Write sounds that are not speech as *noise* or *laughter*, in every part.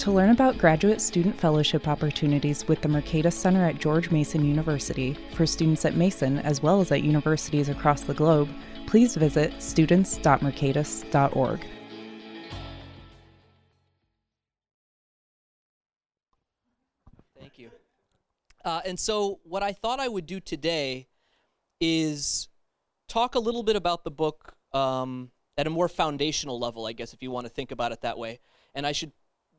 To learn about graduate student fellowship opportunities with the Mercatus Center at George Mason University for students at Mason as well as at universities across the globe, please visit students.mercatus.org. Thank you. Uh, and so, what I thought I would do today is talk a little bit about the book um, at a more foundational level, I guess, if you want to think about it that way. And I should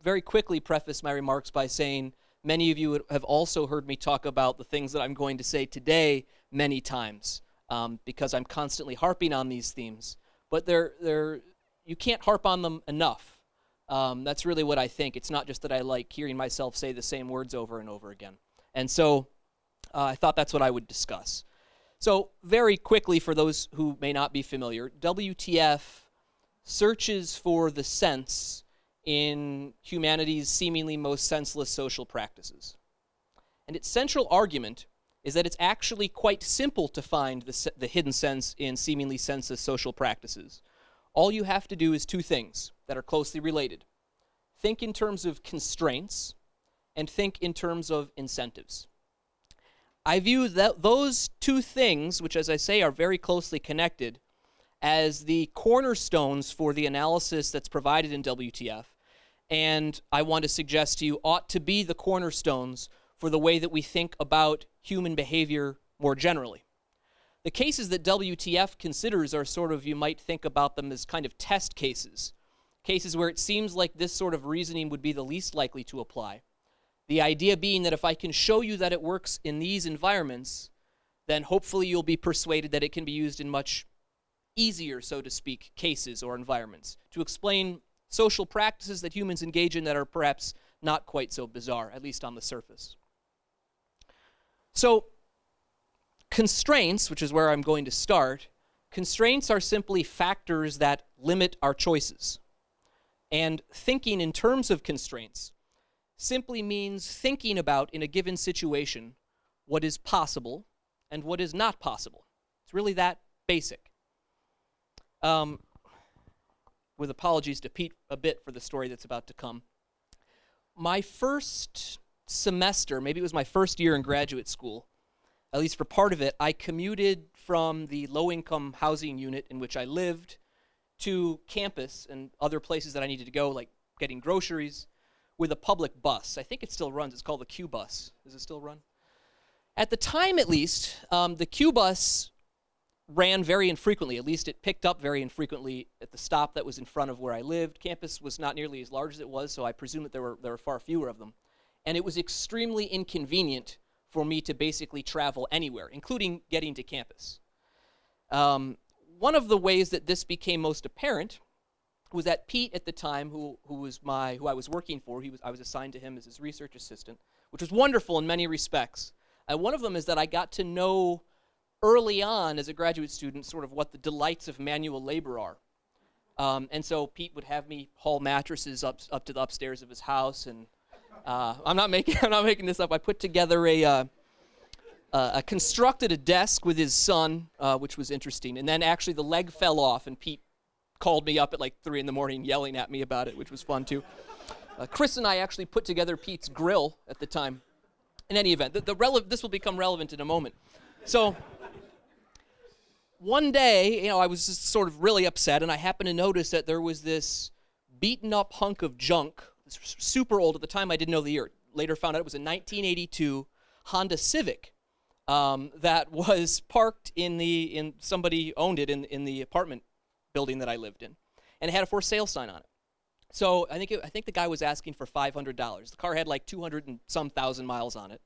very quickly preface my remarks by saying many of you have also heard me talk about the things that I'm going to say today many times um, because I'm constantly harping on these themes. But they're, they're, you can't harp on them enough. Um, that's really what I think. It's not just that I like hearing myself say the same words over and over again. And so uh, I thought that's what I would discuss. So, very quickly, for those who may not be familiar, WTF searches for the sense in humanity's seemingly most senseless social practices. And its central argument is that it's actually quite simple to find the, the hidden sense in seemingly senseless social practices. All you have to do is two things that are closely related think in terms of constraints, and think in terms of incentives. I view those two things, which, as I say, are very closely connected, as the cornerstones for the analysis that's provided in WTF, and I want to suggest to you ought to be the cornerstones for the way that we think about human behavior more generally. The cases that WTF considers are sort of, you might think about them as kind of test cases, cases where it seems like this sort of reasoning would be the least likely to apply. The idea being that if I can show you that it works in these environments, then hopefully you'll be persuaded that it can be used in much easier, so to speak, cases or environments to explain social practices that humans engage in that are perhaps not quite so bizarre, at least on the surface. So, constraints, which is where I'm going to start, constraints are simply factors that limit our choices. And thinking in terms of constraints simply means thinking about in a given situation what is possible and what is not possible. It's really that basic. Um, with apologies to Pete a bit for the story that's about to come. My first semester, maybe it was my first year in graduate school, at least for part of it, I commuted from the low income housing unit in which I lived to campus and other places that I needed to go, like getting groceries, with a public bus. I think it still runs. It's called the CUE bus. Does it still run? At the time, at least, um, the CUE bus ran very infrequently. At least it picked up very infrequently at the stop that was in front of where I lived. Campus was not nearly as large as it was, so I presume that there were, there were far fewer of them. And it was extremely inconvenient for me to basically travel anywhere, including getting to campus. Um, one of the ways that this became most apparent was that Pete at the time, who, who was my who I was working for, he was I was assigned to him as his research assistant, which was wonderful in many respects. And one of them is that I got to know early on as a graduate student sort of what the delights of manual labor are. Um, and so Pete would have me haul mattresses up, up to the upstairs of his house, and uh, I'm not making *laughs* I'm not making this up. I put together a uh, uh, constructed a desk with his son, uh, which was interesting. And then actually the leg fell off, and Pete called me up at like three in the morning, yelling at me about it, which was fun too. Uh, Chris and I actually put together Pete's grill at the time. In any event, the, the rele- this will become relevant in a moment. So one day, you know, I was just sort of really upset, and I happened to notice that there was this beaten up hunk of junk, super old at the time. I didn't know the year. Later found out it was a 1982 Honda Civic um, that was parked in the in somebody owned it in in the apartment building that I lived in, and it had a for sale sign on it. So I think it, I think the guy was asking for five hundred dollars. The car had like two hundred and some thousand miles on it.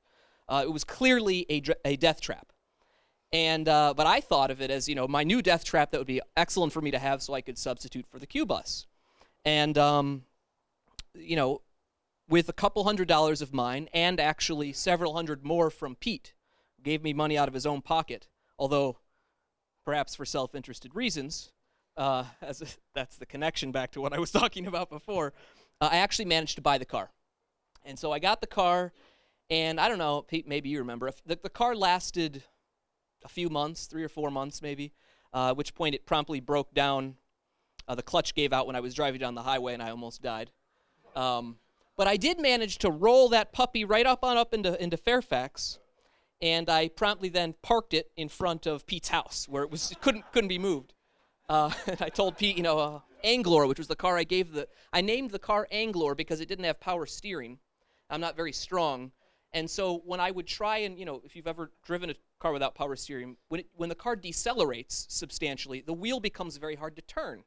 Uh, it was clearly a, a death trap. And uh, but I thought of it as you know my new death trap that would be excellent for me to have, so I could substitute for the CUE bus. And um, you know, with a couple hundred dollars of mine, and actually several hundred more from Pete, gave me money out of his own pocket. Although perhaps for self-interested reasons, uh, *laughs* as a, that's the connection back to what I was *laughs* talking about before, uh, I actually managed to buy the car. And so I got the car, and I don't know, Pete, maybe you remember, the, the car lasted a few months, three or four months maybe, uh, at which point it promptly broke down. Uh, the clutch gave out when I was driving down the highway, and I almost died. Um, but I did manage to roll that puppy right up on up into, into Fairfax, and I promptly then parked it in front of Pete's house, where it was it couldn't couldn't be moved. Uh, *laughs* and I told Pete, you know, uh, Anglor, which was the car I gave the, I named the car Anglor because it didn't have power steering. I'm not very strong, and so when I would try and, you know, if you've ever driven a car without power steering, when it, when the car decelerates substantially, the wheel becomes very hard to turn.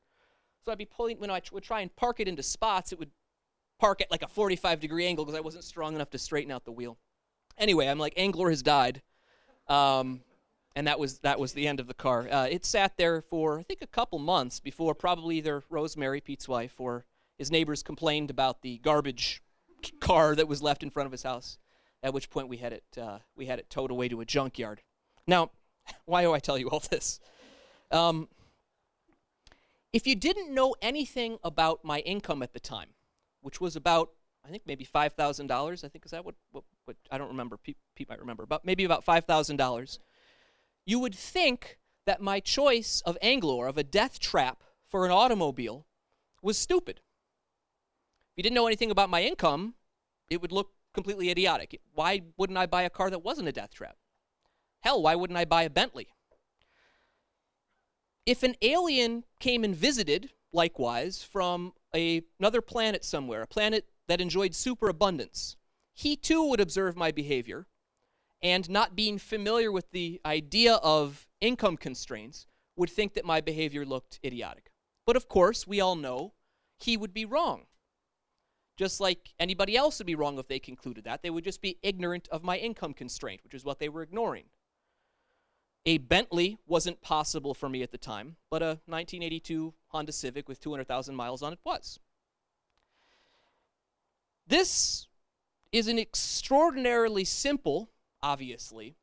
So I'd be pulling when I would try and park it into spots, it would park at like a 45 degree angle because I wasn't strong enough to straighten out the wheel. Anyway, I'm like, Anglor has died. Um, and that was that was the end of the car. Uh, it sat there for I think a couple months before probably either Rosemary, Pete's wife, or his neighbors complained about the garbage *laughs* car that was left in front of his house. At which point we had it uh, we had it towed away to a junkyard. Now, *laughs* why do I tell you all this? Um, if you didn't know anything about my income at the time, which was about I think maybe five thousand dollars. I think is that what, what, what I don't remember. Pete, Pete might remember, but maybe about five thousand dollars you would think that my choice of Anglor, of a death trap for an automobile, was stupid. If you didn't know anything about my income, it would look completely idiotic. Why wouldn't I buy a car that wasn't a death trap? Hell, why wouldn't I buy a Bentley? If an alien came and visited, likewise, from a, another planet somewhere, a planet that enjoyed superabundance, he too would observe my behavior and not being familiar with the idea of income constraints would think that my behavior looked idiotic. But of course, we all know he would be wrong. Just like anybody else would be wrong if they concluded that. They would just be ignorant of my income constraint, which is what they were ignoring. A Bentley wasn't possible for me at the time, but a 1982 Honda Civic with 200,000 miles on it was. This is an extraordinarily simple obviously,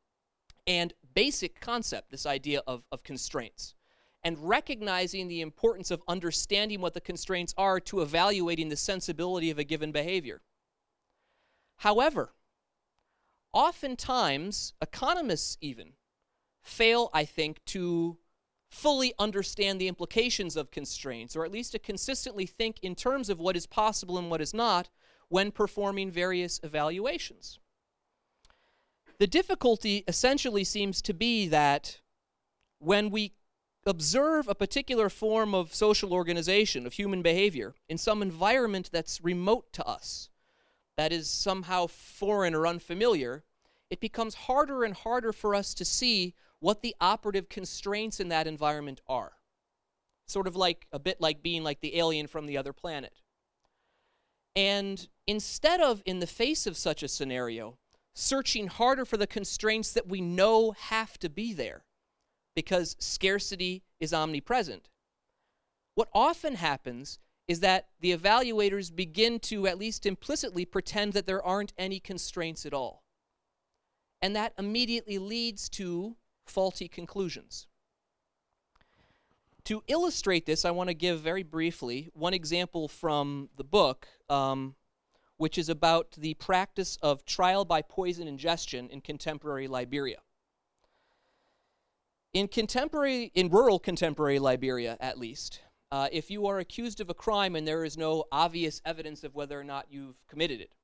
and basic concept, this idea of, of constraints, and recognizing the importance of understanding what the constraints are to evaluating the sensibility of a given behavior. However, oftentimes, economists even fail, I think, to fully understand the implications of constraints, or at least to consistently think in terms of what is possible and what is not when performing various evaluations. The difficulty essentially seems to be that when we observe a particular form of social organization, of human behavior, in some environment that's remote to us, that is somehow foreign or unfamiliar, it becomes harder and harder for us to see what the operative constraints in that environment are. Sort of like a bit like being like the alien from the other planet. And instead of, in the face of such a scenario, searching harder for the constraints that we know have to be there because scarcity is omnipresent. What often happens is that the evaluators begin to, at least implicitly, pretend that there aren't any constraints at all. And that immediately leads to faulty conclusions. To illustrate this, I want to give very briefly one example from the book. Um, which is about the practice of trial by poison ingestion in contemporary Liberia. In contemporary, in rural contemporary Liberia, at least, uh, if you are accused of a crime and there is no obvious evidence of whether or not you've committed it,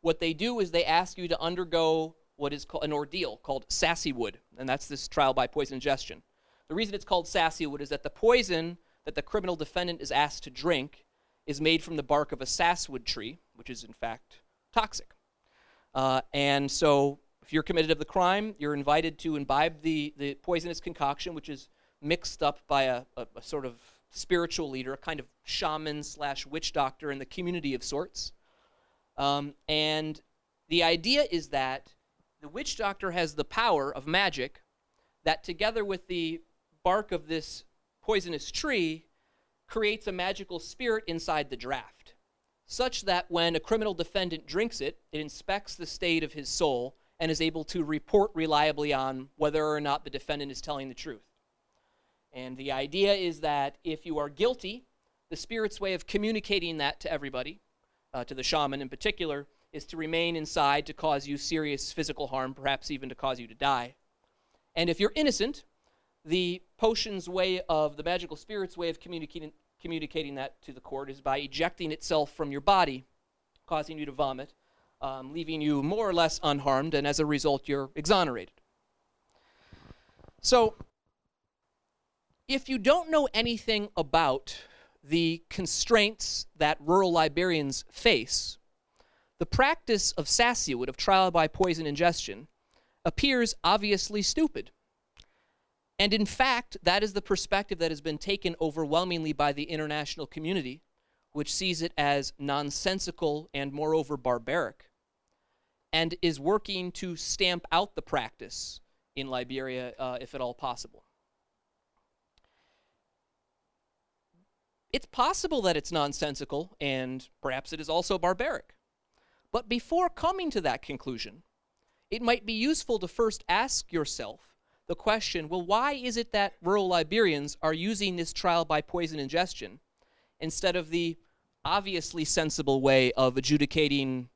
what they do is they ask you to undergo what is called an ordeal called Sassywood, and that's this trial by poison ingestion. The reason it's called Sassywood is that the poison that the criminal defendant is asked to drink is made from the bark of a sasswood tree, which is in fact toxic. Uh, and so, if you're committed of the crime, you're invited to imbibe the, the poisonous concoction, which is mixed up by a, a, a sort of spiritual leader, a kind of shaman slash witch doctor in the community of sorts. Um, and the idea is that the witch doctor has the power of magic that, together with the bark of this poisonous tree, creates a magical spirit inside the draft, such that when a criminal defendant drinks it, it inspects the state of his soul and is able to report reliably on whether or not the defendant is telling the truth. And the idea is that if you are guilty, the spirit's way of communicating that to everybody, uh, to the shaman in particular, is to remain inside to cause you serious physical harm, perhaps even to cause you to die. And if you're innocent, the potion's way of, the magical spirit's way of communicating, communicating that to the court is by ejecting itself from your body, causing you to vomit, um, leaving you more or less unharmed, and as a result, you're exonerated. So, if you don't know anything about the constraints that rural Liberians face, the practice of sassywood, of trial by poison ingestion, appears obviously stupid. And in fact, that is the perspective that has been taken overwhelmingly by the international community, which sees it as nonsensical and moreover barbaric, and is working to stamp out the practice in Liberia uh, if at all possible. It's possible that it's nonsensical and perhaps it is also barbaric. But before coming to that conclusion, it might be useful to first ask yourself the question well, why is it that rural Liberians are using this trial by poison ingestion instead of the obviously sensible way of adjudicating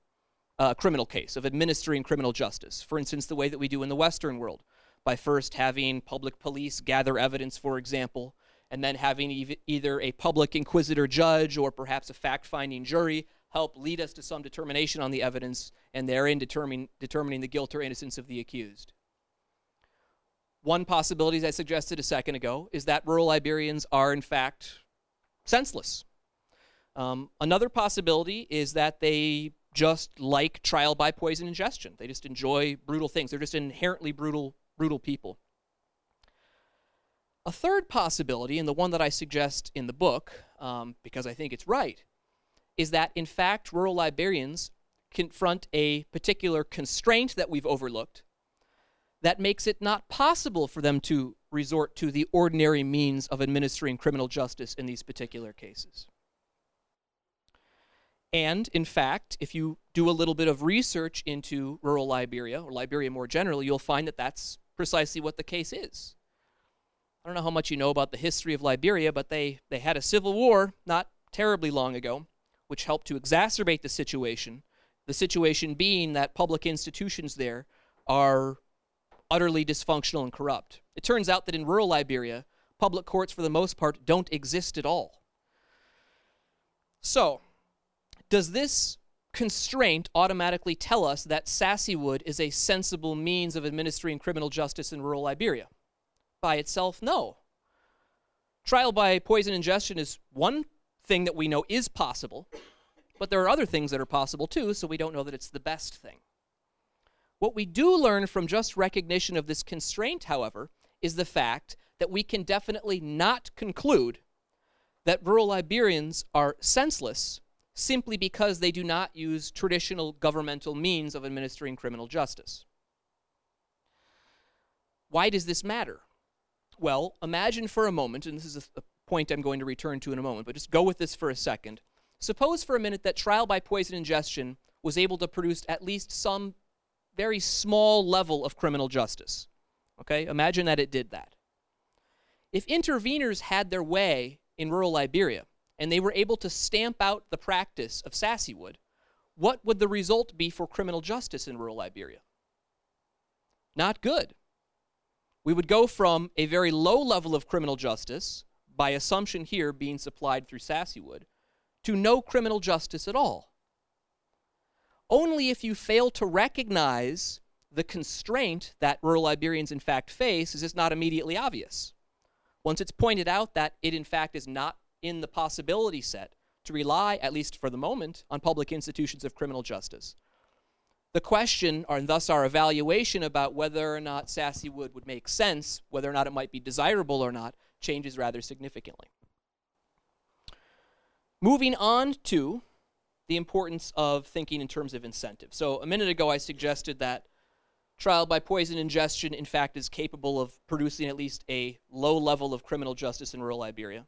a criminal case, of administering criminal justice? For instance, the way that we do in the Western world, by first having public police gather evidence, for example, and then having ev- either a public inquisitor judge or perhaps a fact finding jury help lead us to some determination on the evidence and therein determine, determining the guilt or innocence of the accused. One possibility, as I suggested a second ago, is that rural Liberians are in fact senseless. Um, another possibility is that they just like trial by poison ingestion. They just enjoy brutal things. They're just inherently brutal, brutal people. A third possibility, and the one that I suggest in the book, um, because I think it's right, is that in fact rural Liberians confront a particular constraint that we've overlooked that makes it not possible for them to resort to the ordinary means of administering criminal justice in these particular cases. And in fact, if you do a little bit of research into rural Liberia, or Liberia more generally, you'll find that that's precisely what the case is. I don't know how much you know about the history of Liberia, but they, they had a civil war not terribly long ago which helped to exacerbate the situation. The situation being that public institutions there are utterly dysfunctional and corrupt. It turns out that in rural Liberia, public courts, for the most part, don't exist at all. So, does this constraint automatically tell us that Sassywood is a sensible means of administering criminal justice in rural Liberia? By itself, no. Trial by poison ingestion is one thing that we know is possible, but there are other things that are possible too, so we don't know that it's the best thing. What we do learn from just recognition of this constraint, however, is the fact that we can definitely not conclude that rural Liberians are senseless simply because they do not use traditional governmental means of administering criminal justice. Why does this matter? Well, imagine for a moment, and this is a, a point I'm going to return to in a moment, but just go with this for a second. Suppose for a minute that trial by poison ingestion was able to produce at least some very small level of criminal justice. Okay? Imagine that it did that. If interveners had their way in rural Liberia and they were able to stamp out the practice of Sassywood, what would the result be for criminal justice in rural Liberia? Not good. We would go from a very low level of criminal justice by assumption here being supplied through Sassywood, to no criminal justice at all. Only if you fail to recognize the constraint that rural Liberians in fact face is this not immediately obvious. Once it's pointed out that it in fact is not in the possibility set to rely, at least for the moment, on public institutions of criminal justice. The question, and thus our evaluation about whether or not Sassy Wood would make sense, whether or not it might be desirable or not, changes rather significantly. Moving on to the importance of thinking in terms of incentive. So, a minute ago, I suggested that trial by poison ingestion, in fact, is capable of producing at least a low level of criminal justice in rural Liberia.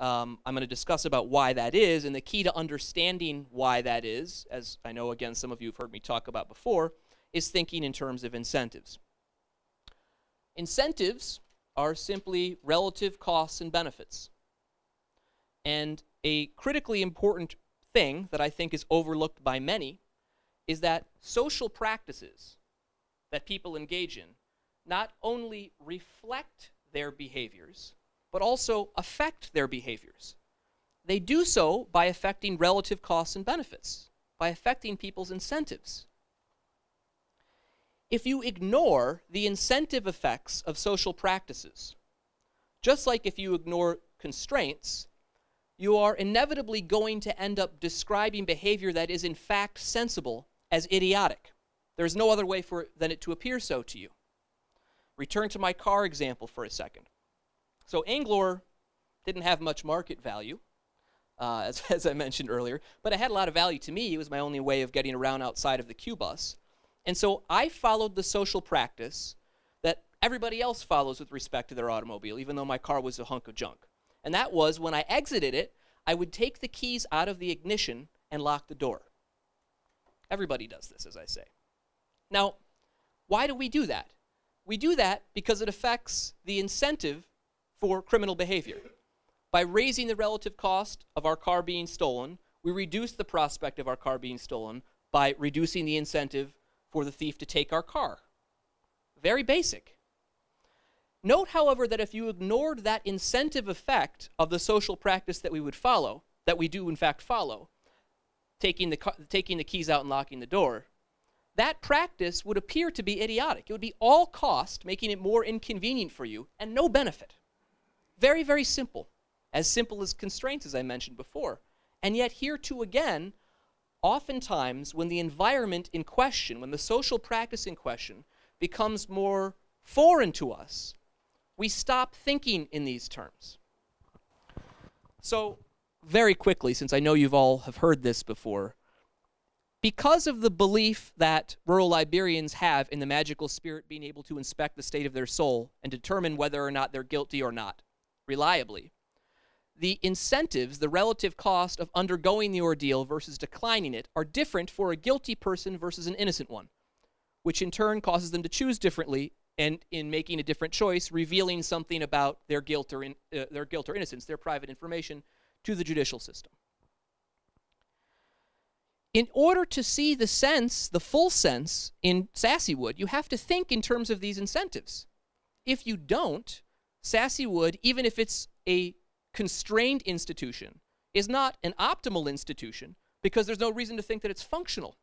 Um, I'm going to discuss about why that is, and the key to understanding why that is, as I know, again, some of you have heard me talk about before, is thinking in terms of incentives. Incentives are simply relative costs and benefits. And a critically important thing that I think is overlooked by many is that social practices that people engage in not only reflect their behaviors, but also affect their behaviors. They do so by affecting relative costs and benefits, by affecting people's incentives. If you ignore the incentive effects of social practices, just like if you ignore constraints, you are inevitably going to end up describing behavior that is in fact sensible as idiotic. There's no other way for it than it to appear so to you. Return to my car example for a second. So Anglor didn't have much market value, uh, as, *laughs* as I mentioned earlier, but it had a lot of value to me. It was my only way of getting around outside of the CUE bus. And so I followed the social practice that everybody else follows with respect to their automobile, even though my car was a hunk of junk. And that was when I exited it, I would take the keys out of the ignition and lock the door. Everybody does this, as I say. Now, why do we do that? We do that because it affects the incentive for criminal behavior. By raising the relative cost of our car being stolen, we reduce the prospect of our car being stolen by reducing the incentive for the thief to take our car. Very basic. Note, however, that if you ignored that incentive effect of the social practice that we would follow, that we do in fact follow, taking the, taking the keys out and locking the door, that practice would appear to be idiotic. It would be all cost, making it more inconvenient for you, and no benefit. Very, very simple. As simple as constraints, as I mentioned before. And yet, here too again, oftentimes when the environment in question, when the social practice in question becomes more foreign to us, we stop thinking in these terms. So, very quickly, since I know you've all have heard this before, because of the belief that rural Liberians have in the magical spirit being able to inspect the state of their soul and determine whether or not they're guilty or not reliably, the incentives, the relative cost of undergoing the ordeal versus declining it, are different for a guilty person versus an innocent one, which in turn causes them to choose differently and in making a different choice, revealing something about their guilt or in, uh, their guilt or innocence, their private information, to the judicial system. In order to see the sense, the full sense in Sassywood, you have to think in terms of these incentives. If you don't, Sassywood, even if it's a constrained institution is not an optimal institution because there's no reason to think that it's functional.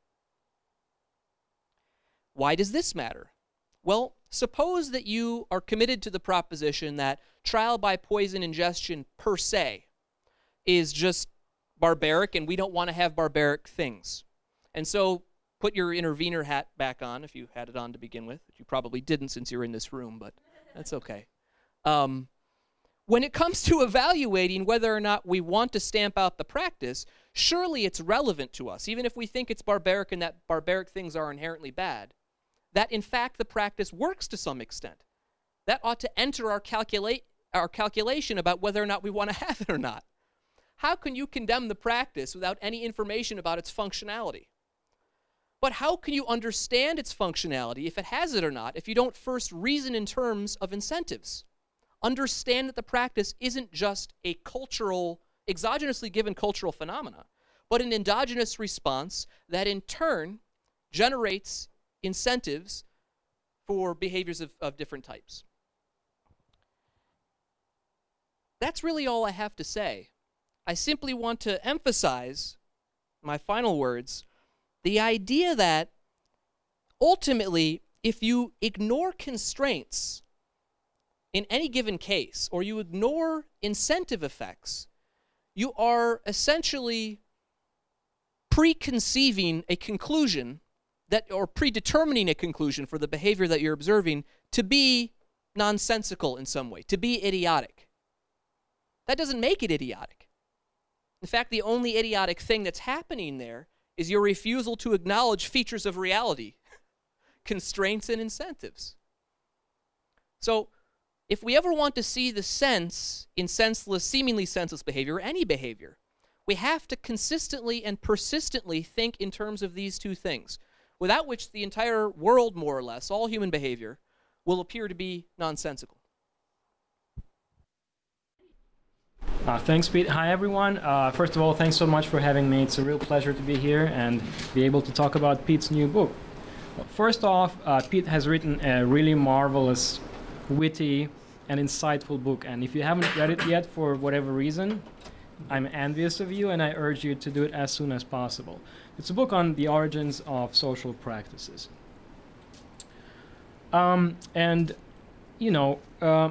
Why does this matter? Well, suppose that you are committed to the proposition that trial by poison ingestion per se is just barbaric and we don't want to have barbaric things. And so put your intervener hat back on if you had it on to begin with. You probably didn't since you're in this room, but that's okay. Um, when it comes to evaluating whether or not we want to stamp out the practice, surely it's relevant to us, even if we think it's barbaric and that barbaric things are inherently bad, that in fact the practice works to some extent. That ought to enter our, calculate, our calculation about whether or not we want to *laughs* have it or not. How can you condemn the practice without any information about its functionality? But how can you understand its functionality if it has it or not if you don't first reason in terms of incentives? Understand that the practice isn't just a cultural, exogenously given cultural phenomena, but an endogenous response that in turn generates incentives for behaviors of, of different types. That's really all I have to say. I simply want to emphasize my final words the idea that ultimately, if you ignore constraints in any given case, or you ignore incentive effects, you are essentially preconceiving a conclusion that or predetermining a conclusion for the behavior that you're observing to be nonsensical in some way, to be idiotic. That doesn't make it idiotic. In fact, the only idiotic thing that's happening there is your refusal to acknowledge features of reality, *laughs* constraints and incentives. So, if we ever want to see the sense in senseless, seemingly senseless behavior, or any behavior, we have to consistently and persistently think in terms of these two things, without which the entire world, more or less, all human behavior, will appear to be nonsensical. Uh, thanks, Pete. Hi, everyone. Uh, first of all, thanks so much for having me. It's a real pleasure to be here and be able to talk about Pete's new book. First off, uh, Pete has written a really marvelous, witty, and insightful book. And if you haven't read it yet for whatever reason, I'm envious of you and I urge you to do it as soon as possible. It's a book on the origins of social practices. Um, and, you know, uh,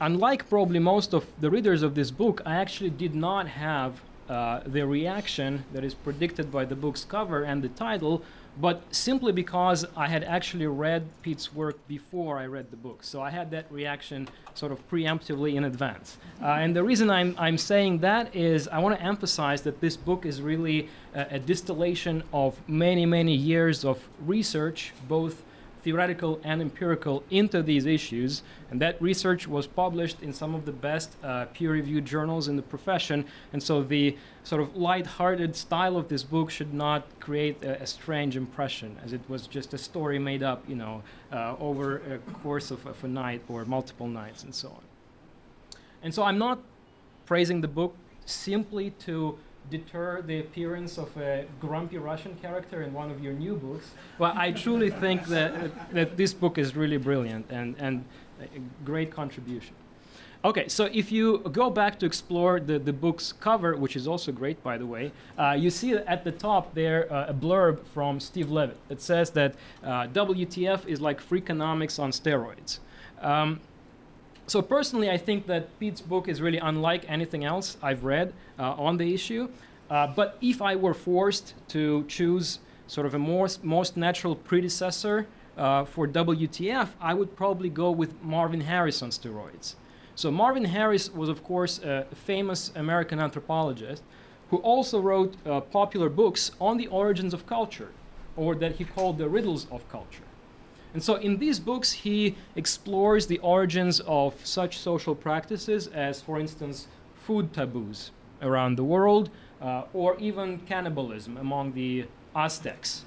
unlike probably most of the readers of this book, I actually did not have uh, the reaction that is predicted by the book's cover and the title but simply because I had actually read Pete's work before I read the book. So I had that reaction sort of preemptively in advance. Uh, and the reason I'm, I'm saying that is I want to emphasize that this book is really a, a distillation of many, many years of research, both theoretical and empirical into these issues. And that research was published in some of the best uh, peer reviewed journals in the profession. And so the sort of light-hearted style of this book should not create a, a, strange impression, as it was just a story made up, you know, uh, over a course of, of a night or multiple nights and so on. And so I'm not praising the book simply to deter the appearance of a grumpy Russian character in one of your new books. Well, I truly think that, that this book is really brilliant and, and a great contribution. Okay, so if you go back to explore the, the book's cover, which is also great, by the way, uh, you see at the top there uh, a blurb from Steve Levitt that says that uh, WTF is like Freakonomics on steroids. Um, so personally, I think that Pete's book is really unlike anything else I've read uh, on the issue. Uh, but if I were forced to choose sort of a most, most natural predecessor uh, for WTF, I would probably go with Marvin Harris on steroids. So Marvin Harris was, of course, a famous American anthropologist who also wrote uh, popular books on the origins of culture, or that he called the riddles of culture. And so in these books, he explores the origins of such social practices as, for instance, food taboos around the world, uh, or even cannibalism among the Aztecs.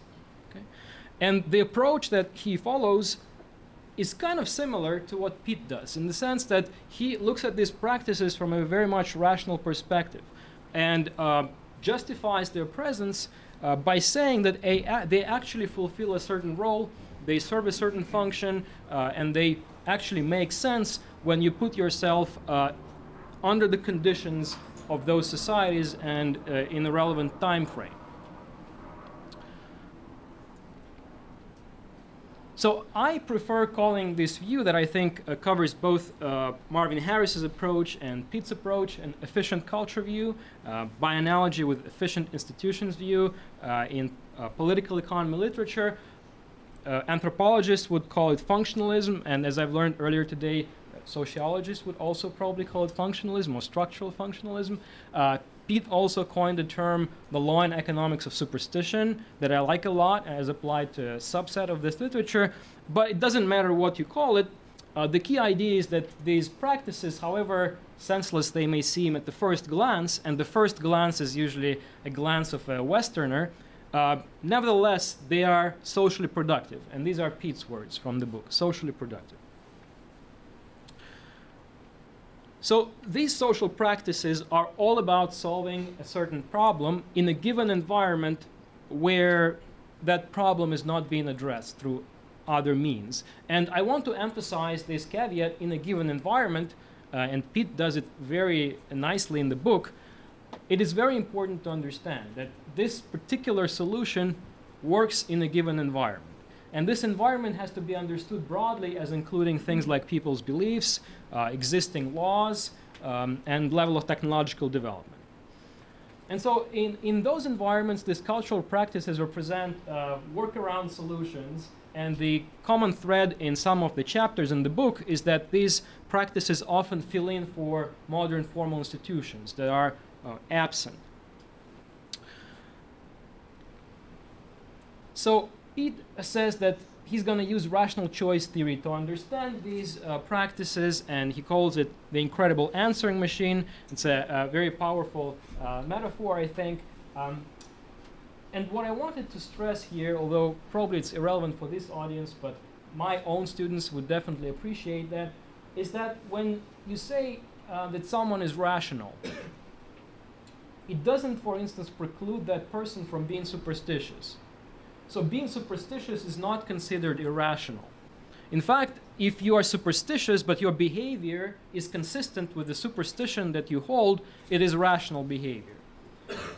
Okay? And the approach that he follows is kind of similar to what Pete does, in the sense that he looks at these practices from a very much rational perspective and uh, justifies their presence uh, by saying that they actually fulfill a certain role they serve a certain function, uh, and they actually make sense when you put yourself uh, under the conditions of those societies and uh, in a relevant time frame. So I prefer calling this view that I think uh, covers both uh, Marvin Harris's approach and Pete's approach an efficient culture view, uh, by analogy with efficient institutions view uh, in uh, political economy literature, uh, anthropologists would call it functionalism, and as I've learned earlier today, sociologists would also probably call it functionalism or structural functionalism. Uh, Pete also coined the term the law and economics of superstition that I like a lot as applied to a subset of this literature, but it doesn't matter what you call it. Uh, the key idea is that these practices, however senseless they may seem at the first glance, and the first glance is usually a glance of a Westerner, uh, nevertheless, they are socially productive, and these are Pete's words from the book socially productive. So, these social practices are all about solving a certain problem in a given environment where that problem is not being addressed through other means. And I want to emphasize this caveat in a given environment, uh, and Pete does it very nicely in the book it is very important to understand that this particular solution works in a given environment. And this environment has to be understood broadly as including things like people's beliefs, uh, existing laws, um, and level of technological development. And so, in, in those environments, these cultural practices represent uh, workaround solutions. And the common thread in some of the chapters in the book is that these practices often fill in for modern formal institutions that are uh, absent. So Pete says that he's going to use rational choice theory to understand these uh, practices, and he calls it the incredible answering machine. It's a, a very powerful uh, metaphor, I think. Um, and what I wanted to stress here, although probably it's irrelevant for this audience, but my own students would definitely appreciate that, is that when you say uh, that someone is rational, it doesn't, for instance, preclude that person from being superstitious. So being superstitious is not considered irrational. In fact, if you are superstitious but your behavior is consistent with the superstition that you hold, it is rational behavior.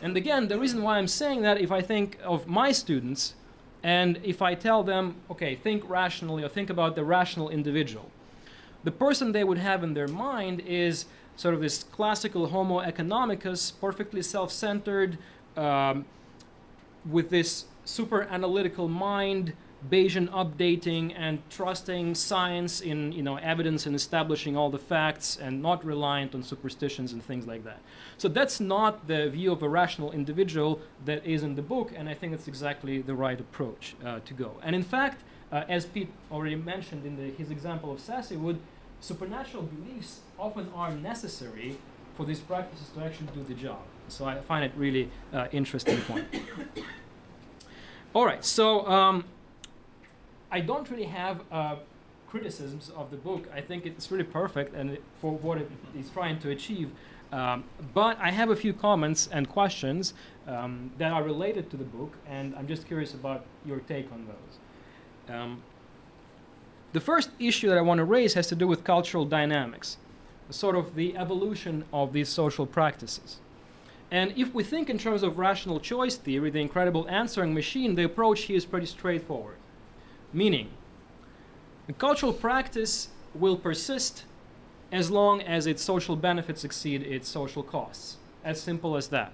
And again, the reason why I'm saying that, if I think of my students, and if I tell them, okay, think rationally or think about the rational individual, the person they would have in their mind is sort of this classical Homo economicus, perfectly self centered, um, with this super analytical mind, Bayesian updating and trusting science in you know evidence and establishing all the facts and not reliant on superstitions and things like that. So that's not the view of a rational individual that is in the book, and I think it's exactly the right approach uh, to go. And in fact, uh, as Pete already mentioned in the, his example of Sassywood, supernatural beliefs often are necessary for these practices to actually do the job. So I find it really uh, interesting point. *coughs* All right, so um, I don't really have uh, criticisms of the book. I think it's really perfect and it, for what it is trying to achieve. Um, but I have a few comments and questions um, that are related to the book, and I'm just curious about your take on those. The first issue that I want to raise has to do with cultural dynamics, sort of the evolution of these social practices. And if we think in terms of rational choice theory, the incredible answering machine, the approach here is pretty straightforward. Meaning, a cultural practice will persist as long as its social benefits exceed its social costs. As simple as that.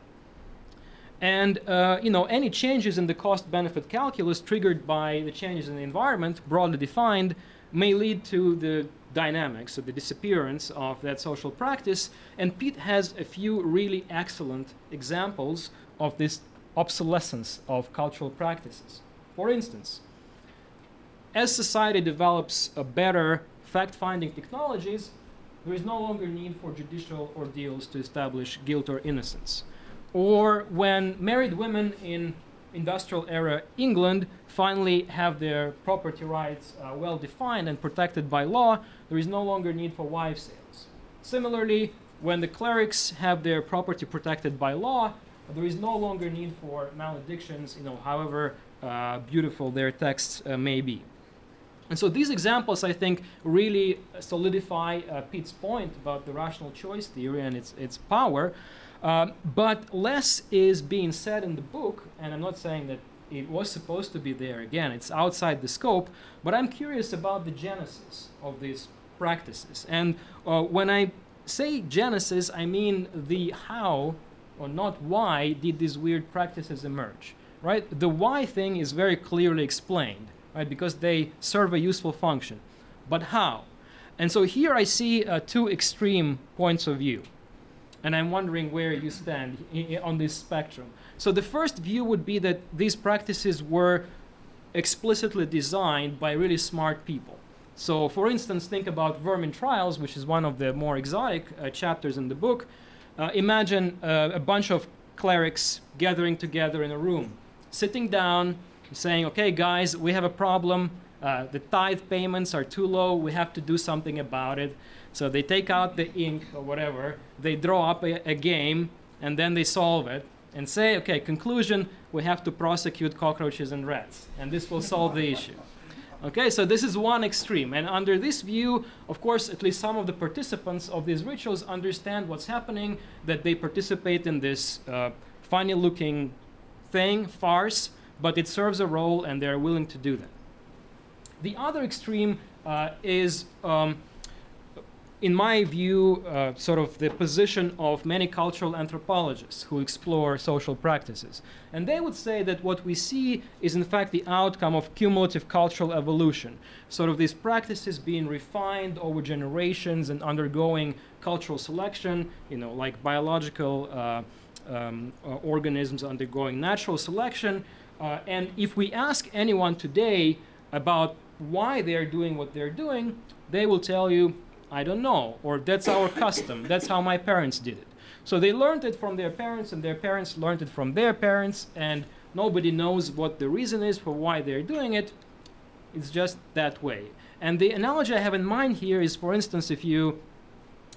And uh, you know, any changes in the cost-benefit calculus triggered by the changes in the environment, broadly defined, may lead to the dynamics, so the disappearance of that social practice. And Pete has a few really excellent examples of this obsolescence of cultural practices. For instance, as society develops a better fact-finding technologies, there is no longer need for judicial ordeals to establish guilt or innocence. Or when married women in industrial era England finally have their property rights uh, well defined and protected by law, there is no longer need for wife sales. Similarly, when the clerics have their property protected by law, there is no longer need for maledictions, you know, however uh, beautiful their texts uh, may be. And so these examples, I think, really solidify uh, Pete's point about the rational choice theory and its, its power. Um, but less is being said in the book, and I'm not saying that it was supposed to be there. Again, it's outside the scope, but I'm curious about the genesis of these practices. And uh, when I say genesis, I mean the how, or not why, did these weird practices emerge, right? The why thing is very clearly explained right? Because they serve a useful function. But how? And so here I see uh, two extreme points of view. And I'm wondering where you stand on this spectrum. So the first view would be that these practices were explicitly designed by really smart people. So, for instance, think about vermin trials, which is one of the more exotic uh, chapters in the book. Uh, imagine uh, a bunch of clerics gathering together in a room, sitting down, saying, okay, guys, we have a problem. Uh, the tithe payments are too low. We have to do something about it. So they take out the ink or whatever, they draw up a, a game, and then they solve it and say, okay, conclusion, we have to prosecute cockroaches and rats, and this will solve the issue. Okay, so this is one extreme. And under this view, of course, at least some of the participants of these rituals understand what's happening, that they participate in this uh, funny looking thing, farce, but it serves a role and they're willing to do that. The other extreme uh, is, um, in my view, uh, sort of the position of many cultural anthropologists who explore social practices. And they would say that what we see is, in fact, the outcome of cumulative cultural evolution, sort of these practices being refined over generations and undergoing cultural selection, you know, like biological uh, um, uh, organisms undergoing natural selection. Uh, and if we ask anyone today about why they're doing what they're doing, they will tell you, I don't know, or that's our custom, that's how my parents did it. So they learned it from their parents, and their parents learned it from their parents, and nobody knows what the reason is for why they're doing it. It's just that way. And the analogy I have in mind here is, for instance, if you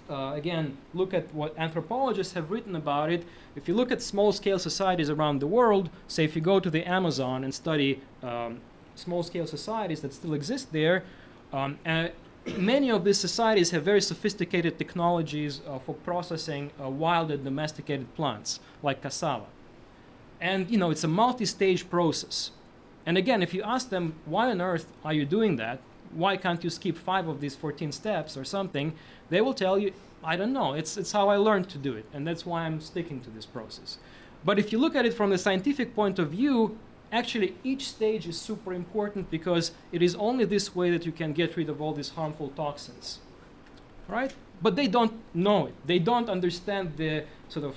uh, again, look at what anthropologists have written about it. If you look at small scale societies around the world, say if you go to the Amazon and study um, small scale societies that still exist there, um, uh, many of these societies have very sophisticated technologies uh, for processing uh, wild and domesticated plants like cassava. And you know, it's a multi-stage process. And again, if you ask them, why on earth are you doing that? Why can't you skip five of these 14 steps or something? They will tell you, I don't know. It's, it's how I learned to do it. And that's why I'm sticking to this process. But if you look at it from the scientific point of view, actually each stage is super important because it is only this way that you can get rid of all these harmful toxins. Right? But they don't know it. They don't understand the sort of,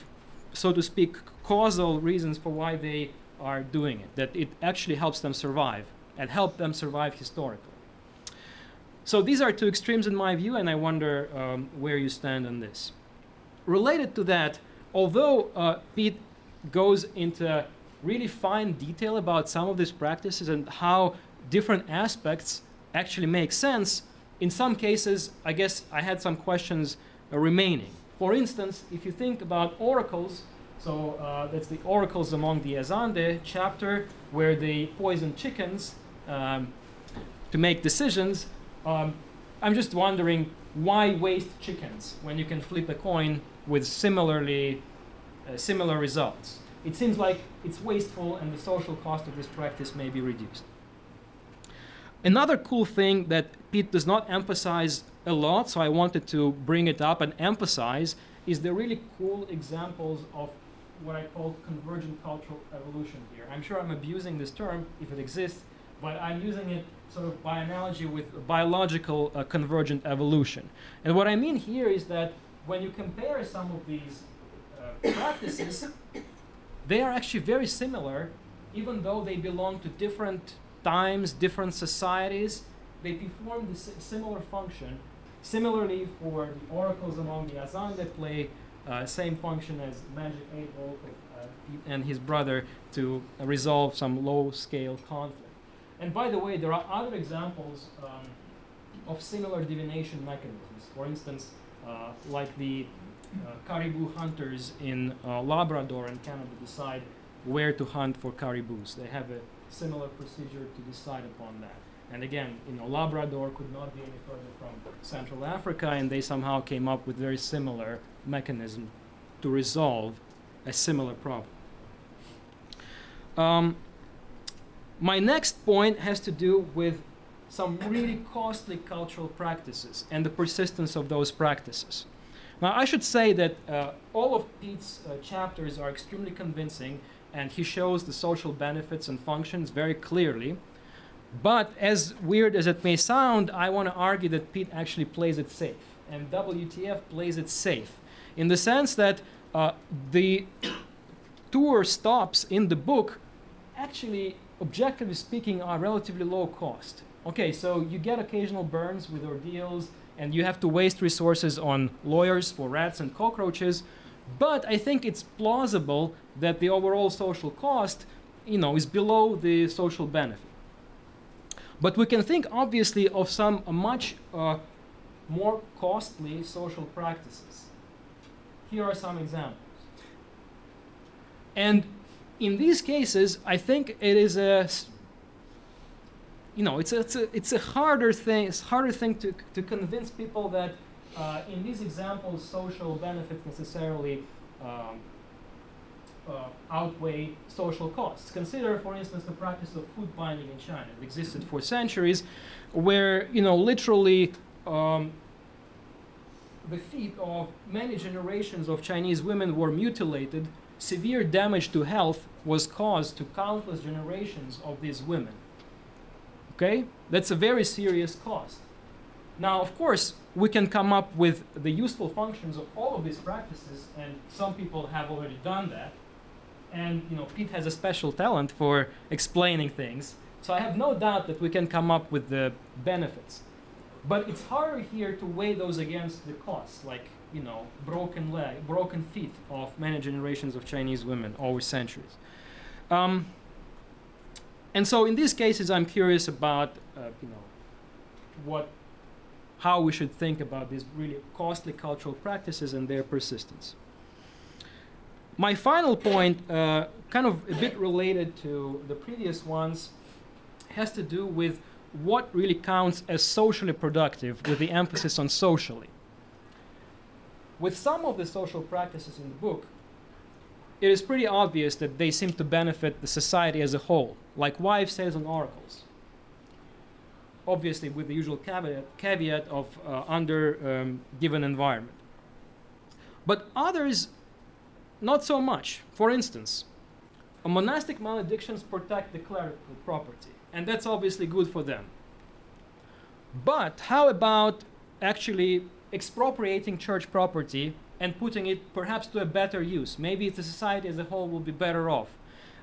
so to speak, causal reasons for why they are doing it, that it actually helps them survive and help them survive historically. So these are two extremes in my view, and I wonder um, where you stand on this. Related to that, although uh, Pete goes into really fine detail about some of these practices and how different aspects actually make sense, in some cases, I guess I had some questions uh, remaining. For instance, if you think about oracles, so uh, that's the oracles among the Azande chapter where they poison chickens um, to make decisions. Um, I'm just wondering why waste chickens when you can flip a coin with similarly uh, similar results. It seems like it's wasteful and the social cost of this practice may be reduced. Another cool thing that Pete does not emphasize a lot, so I wanted to bring it up and emphasize, is the really cool examples of what I call convergent cultural evolution here. I'm sure I'm abusing this term if it exists, but I'm using it sort of by analogy with biological uh, convergent evolution. And what I mean here is that when you compare some of these uh, practices, they are actually very similar, even though they belong to different times, different societies. They perform the similar function. Similarly, for the oracles among the Azan, Azande play uh, same function as Magic 8 Ball uh, and his brother to resolve some low-scale conflict. And by the way, there are other examples um, of similar divination mechanisms. For instance, uh, like the caribou hunters in uh, Labrador and Canada decide where to hunt for caribous. They have a similar procedure to decide upon that. And again, you know, Labrador could not be any further from Central Africa, and they somehow came up with very similar mechanism to resolve a similar problem. Um, my next point has to do with some really costly cultural practices and the persistence of those practices. Now, I should say that uh, all of Pete's uh, chapters are extremely convincing, and he shows the social benefits and functions very clearly. But as weird as it may sound, I want to argue that Pete actually plays it safe, and WTF plays it safe in the sense that uh, the tour stops in the book actually, objectively speaking, are relatively low cost. Okay, so you get occasional burns with ordeals, and you have to waste resources on lawyers for rats and cockroaches. But I think it's plausible that the overall social cost, you know, is below the social benefit. But we can think obviously of some much uh, more costly social practices. Here are some examples. And in these cases, I think it is a you know, it's a, it's a, it's a harder thing. It's harder thing to, to convince people that uh, in these examples, social benefits necessarily um, uh, outweigh social costs. Consider, for instance, the practice of foot binding in China. It existed for centuries, where you know literally um, the feet of many generations of Chinese women were mutilated. Severe damage to health was caused to countless generations of these women. Okay? That's a very serious cost. Now, of course, we can come up with the useful functions of all of these practices, and some people have already done that. And you know, Pete has a special talent for explaining things. So I have no doubt that we can come up with the benefits. But it's harder here to weigh those against the costs, like you know, broken leg, broken feet of many generations of Chinese women over centuries. Um, and so in these cases, I'm curious about uh, you know what how we should think about these really costly cultural practices and their persistence. My final point, uh, kind of a bit related to the previous ones, has to do with what really counts as socially productive, with the emphasis on socially. With some of the social practices in the book, it is pretty obvious that they seem to benefit the society as a whole, like wife sales and oracles. Obviously, with the usual caveat, caveat of uh, under um, given environment. But others, not so much. For instance, monastic maledictions protect the clerical property, and that's obviously good for them. But how about actually expropriating church property and putting it perhaps to a better use. Maybe the society as a whole will be better off.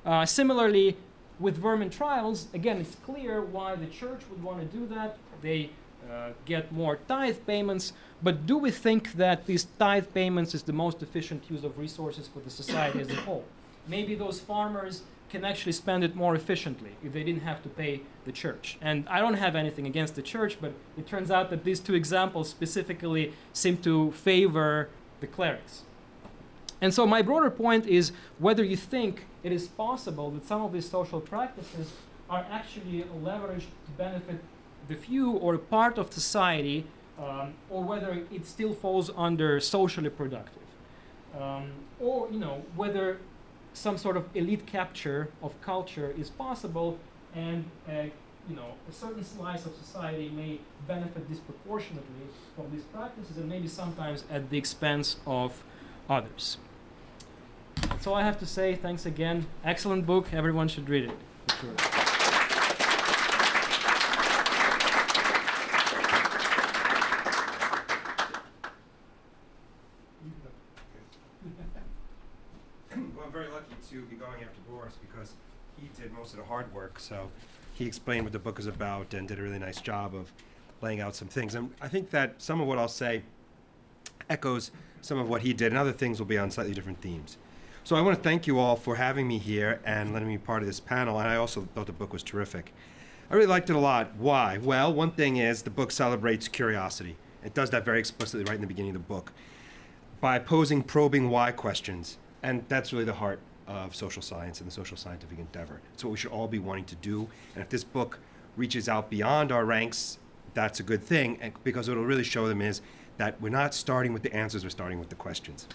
Uh, similarly, with vermin trials, again, it's clear why the church would want to do that. They uh, get more tithe payments, but do we think that these tithe payments is the most efficient use of resources for the society as a whole? Maybe those farmers can actually spend it more efficiently if they didn't have to pay the church. And I don't have anything against the church, but it turns out that these two examples specifically seem to favor the clerics. And so, my broader point is whether you think it is possible that some of these social practices are actually leveraged to benefit the few or a part of society, um, or whether it still falls under socially productive. Um, or, you know, whether some sort of elite capture of culture is possible and uh, you know, a certain slice of society may benefit disproportionately from these practices and maybe sometimes at the expense of others. That's all I have to say. Thanks again. Excellent book. Everyone should read it. For sure. well, I'm very lucky to be going after Boris because he did most of the hard work. So he explained what the book is about and did a really nice job of laying out some things. And I think that some of what I'll say echoes some of what he did, and other things will be on slightly different themes. So I want to thank you all for having me here and letting me be part of this panel. And I also thought the book was terrific. I really liked it a lot. Why? Well, one thing is the book celebrates curiosity. It does that very explicitly right in the beginning of the book by posing probing why questions. And that's really the heart of social science and the social scientific endeavor. It's what we should all be wanting to do. And if this book reaches out beyond our ranks, that's a good thing because what it'll really show them is that we're not starting with the answers, we're starting with the questions.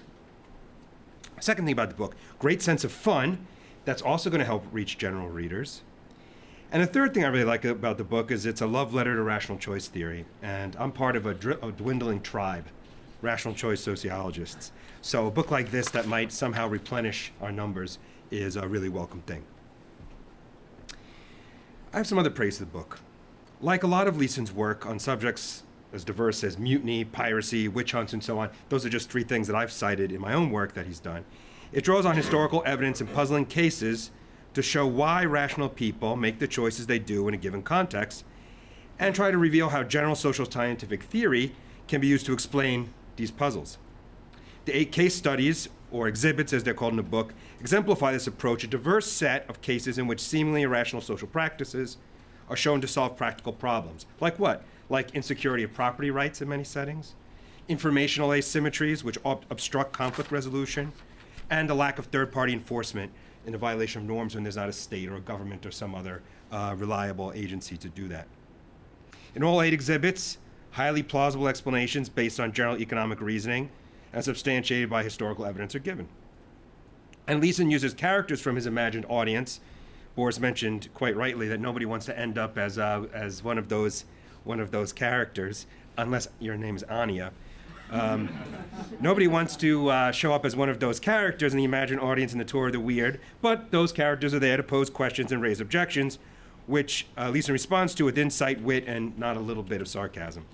Second thing about the book, great sense of fun. That's also going to help reach general readers. And the third thing I really like about the book is it's a love letter to rational choice theory. And I'm part of a, a dwindling tribe, rational choice sociologists. So a book like this that might somehow replenish our numbers is a really welcome thing. I have some other praise of the book. Like a lot of Leeson's work on subjects as diverse as mutiny, piracy, witch hunts, and so on, those are just three things that I've cited in my own work that he's done. It draws on historical evidence and puzzling cases to show why rational people make the choices they do in a given context, and try to reveal how general social scientific theory can be used to explain these puzzles. The eight case studies, or exhibits as they're called in the book, exemplify this approach a diverse set of cases in which seemingly irrational social practices are shown to solve practical problems. Like what? Like insecurity of property rights in many settings, informational asymmetries which ob- obstruct conflict resolution, and a lack of third party enforcement in a violation of norms when there's not a state or a government or some other uh, reliable agency to do that. In all eight exhibits, highly plausible explanations based on general economic reasoning and substantiated by historical evidence are given. And Leeson uses characters from his imagined audience. Boris mentioned quite rightly that nobody wants to end up as, uh, as one, of those, one of those characters, unless your name is Anya. Um, *laughs* nobody wants to uh, show up as one of those characters in the imagined audience in the Tour of the Weird, but those characters are there to pose questions and raise objections, which uh, Leeson responds to with insight, wit, and not a little bit of sarcasm.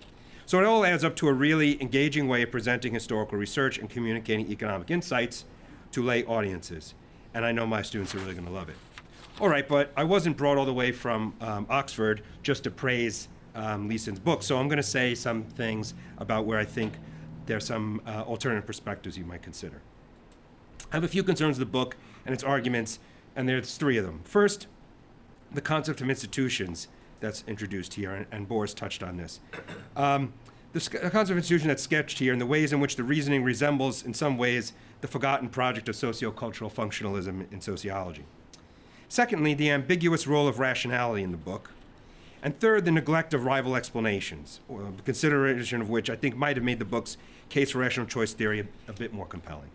So it all adds up to a really engaging way of presenting historical research and communicating economic insights to lay audiences. And I know my students are really going to love it. All right, but I wasn't brought all the way from um, Oxford just to praise um, Leeson's book. So I'm going to say some things about where I think there's some uh, alternative perspectives you might consider. I have a few concerns with the book and its arguments, and there's three of them. First, the concept of institutions that's introduced here, and, and Boris touched on this. *clears throat* Um, The concept of institution that's sketched here and the ways in which the reasoning resembles, in some ways, the forgotten project of sociocultural functionalism in sociology. Secondly, the ambiguous role of rationality in the book. And third, the neglect of rival explanations, consideration of which I think might have made the book's case for rational choice theory a, a bit more compelling.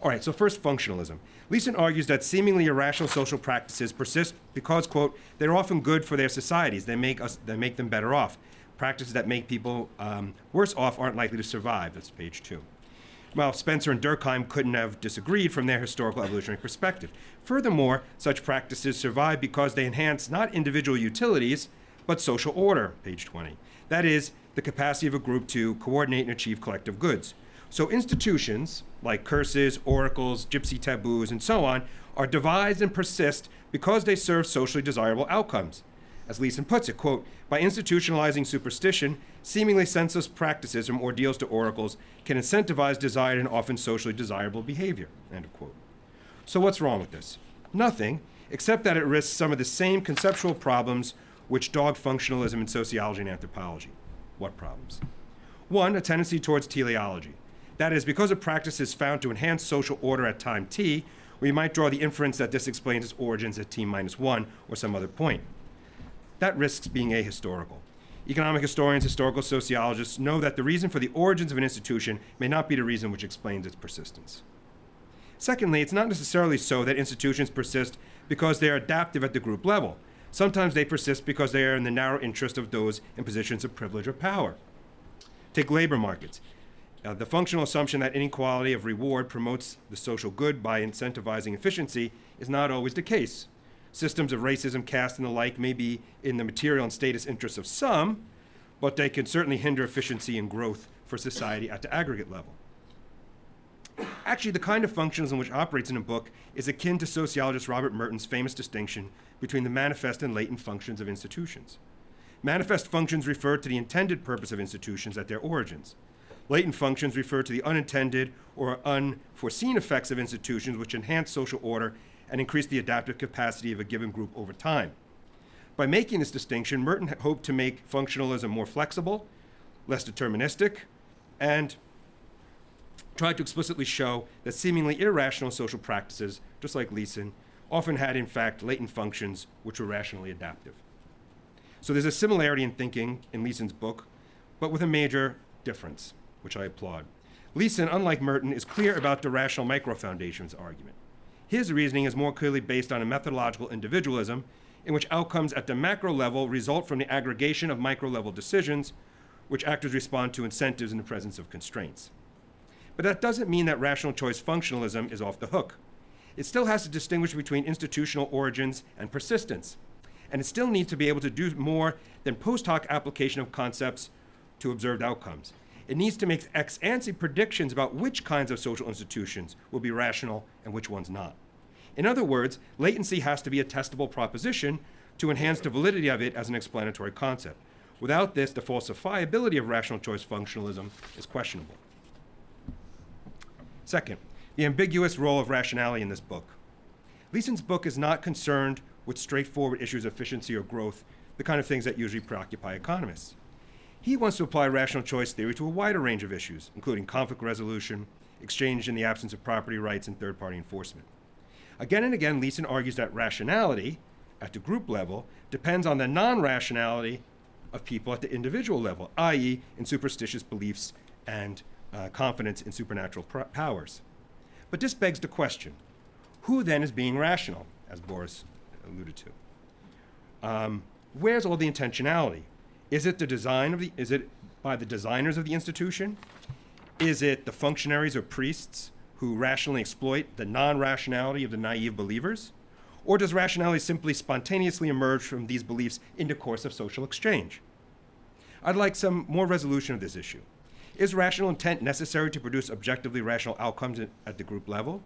All right, so first, functionalism. Leeson argues that seemingly irrational social practices persist because, quote, they're often good for their societies. They make, us, they make them better off. Practices that make people um, worse off aren't likely to survive. That's page two. Well, Spencer and Durkheim couldn't have disagreed from their historical evolutionary perspective. Furthermore, such practices survive because they enhance not individual utilities, but social order, page 20. That is, the capacity of a group to coordinate and achieve collective goods. So institutions like curses, oracles, gypsy taboos, and so on are devised and persist because they serve socially desirable outcomes. As Leeson puts it, quote, by institutionalizing superstition, seemingly senseless practices from ordeals to oracles can incentivize desired and often socially desirable behavior, end of quote. So what's wrong with this? Nothing, except that it risks some of the same conceptual problems which dog functionalism in sociology and anthropology. What problems? One, a tendency towards teleology. That is, because a practice is found to enhance social order at time t, we might draw the inference that this explains its origins at t minus 1 or some other point. That risks being ahistorical. Economic historians, historical sociologists know that the reason for the origins of an institution may not be the reason which explains its persistence. Secondly, it's not necessarily so that institutions persist because they are adaptive at the group level. Sometimes they persist because they are in the narrow interest of those in positions of privilege or power. Take labor markets. Uh, the functional assumption that inequality of reward promotes the social good by incentivizing efficiency is not always the case. Systems of racism, caste, and the like may be in the material and status interests of some, but they can certainly hinder efficiency and growth for society at the aggregate level. Actually, the kind of functionalism which operates in a book is akin to sociologist Robert Merton's famous distinction between the manifest and latent functions of institutions. Manifest functions refer to the intended purpose of institutions at their origins. Latent functions refer to the unintended or unforeseen effects of institutions which enhance social order and increase the adaptive capacity of a given group over time. By making this distinction, Merton hoped to make functionalism more flexible, less deterministic, and tried to explicitly show that seemingly irrational social practices, just like Leeson, often had in fact latent functions which were rationally adaptive. So there's a similarity in thinking in Leeson's book, but with a major difference, which I applaud. Leeson, unlike Merton, is clear about the rational micro-foundations argument. His reasoning is more clearly based on a methodological individualism in which outcomes at the macro level result from the aggregation of micro level decisions, which actors respond to incentives in the presence of constraints. But that doesn't mean that rational choice functionalism is off the hook. It still has to distinguish between institutional origins and persistence. And it still needs to be able to do more than post hoc application of concepts to observed outcomes. It needs to make ex ante predictions about which kinds of social institutions will be rational and which ones not. In other words, latency has to be a testable proposition to enhance the validity of it as an explanatory concept. Without this, the falsifiability of rational choice functionalism is questionable. Second, the ambiguous role of rationality in this book. Leeson's book is not concerned with straightforward issues of efficiency or growth, the kind of things that usually preoccupy economists. He wants to apply rational choice theory to a wider range of issues, including conflict resolution, exchange in the absence of property rights, and third party enforcement. Again and again, Leeson argues that rationality at the group level depends on the non rationality of people at the individual level, i.e., in superstitious beliefs and uh, confidence in supernatural pr- powers. But this begs the question who then is being rational, as Boris alluded to? Um, where's all the intentionality? Is it the design of the, is it by the designers of the institution? Is it the functionaries or priests who rationally exploit the non rationality of the naive believers? Or does rationality simply spontaneously emerge from these beliefs in the course of social exchange? I'd like some more resolution of this issue. Is rational intent necessary to produce objectively rational outcomes at the group level?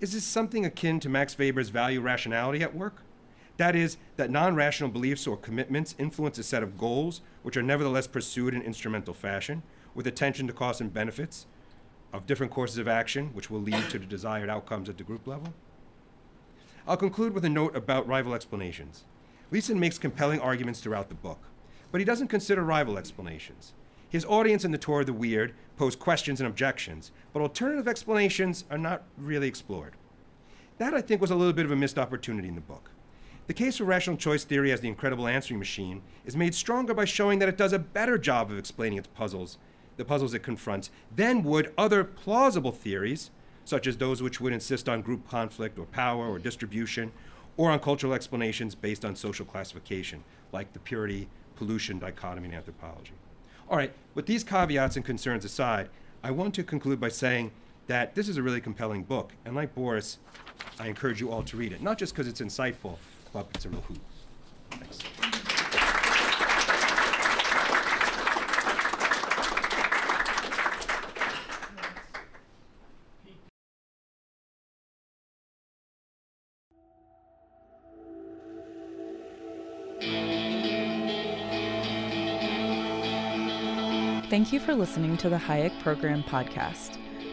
Is this something akin to Max Weber's value rationality at work? That is, that non rational beliefs or commitments influence a set of goals which are nevertheless pursued in instrumental fashion, with attention to costs and benefits of different courses of action, which will lead to the desired outcomes at the group level. I'll conclude with a note about rival explanations. Leeson makes compelling arguments throughout the book, but he doesn't consider rival explanations. His audience in the tour of the weird pose questions and objections, but alternative explanations are not really explored. That, I think, was a little bit of a missed opportunity in the book. The case for rational choice theory as the incredible answering machine is made stronger by showing that it does a better job of explaining its puzzles, the puzzles it confronts, than would other plausible theories, such as those which would insist on group conflict or power or distribution, or on cultural explanations based on social classification, like the purity pollution dichotomy in anthropology. All right, with these caveats and concerns aside, I want to conclude by saying that this is a really compelling book, and like Boris, I encourage you all to read it, not just because it's insightful, Thanks. Thank you for listening to the Hayek Program podcast.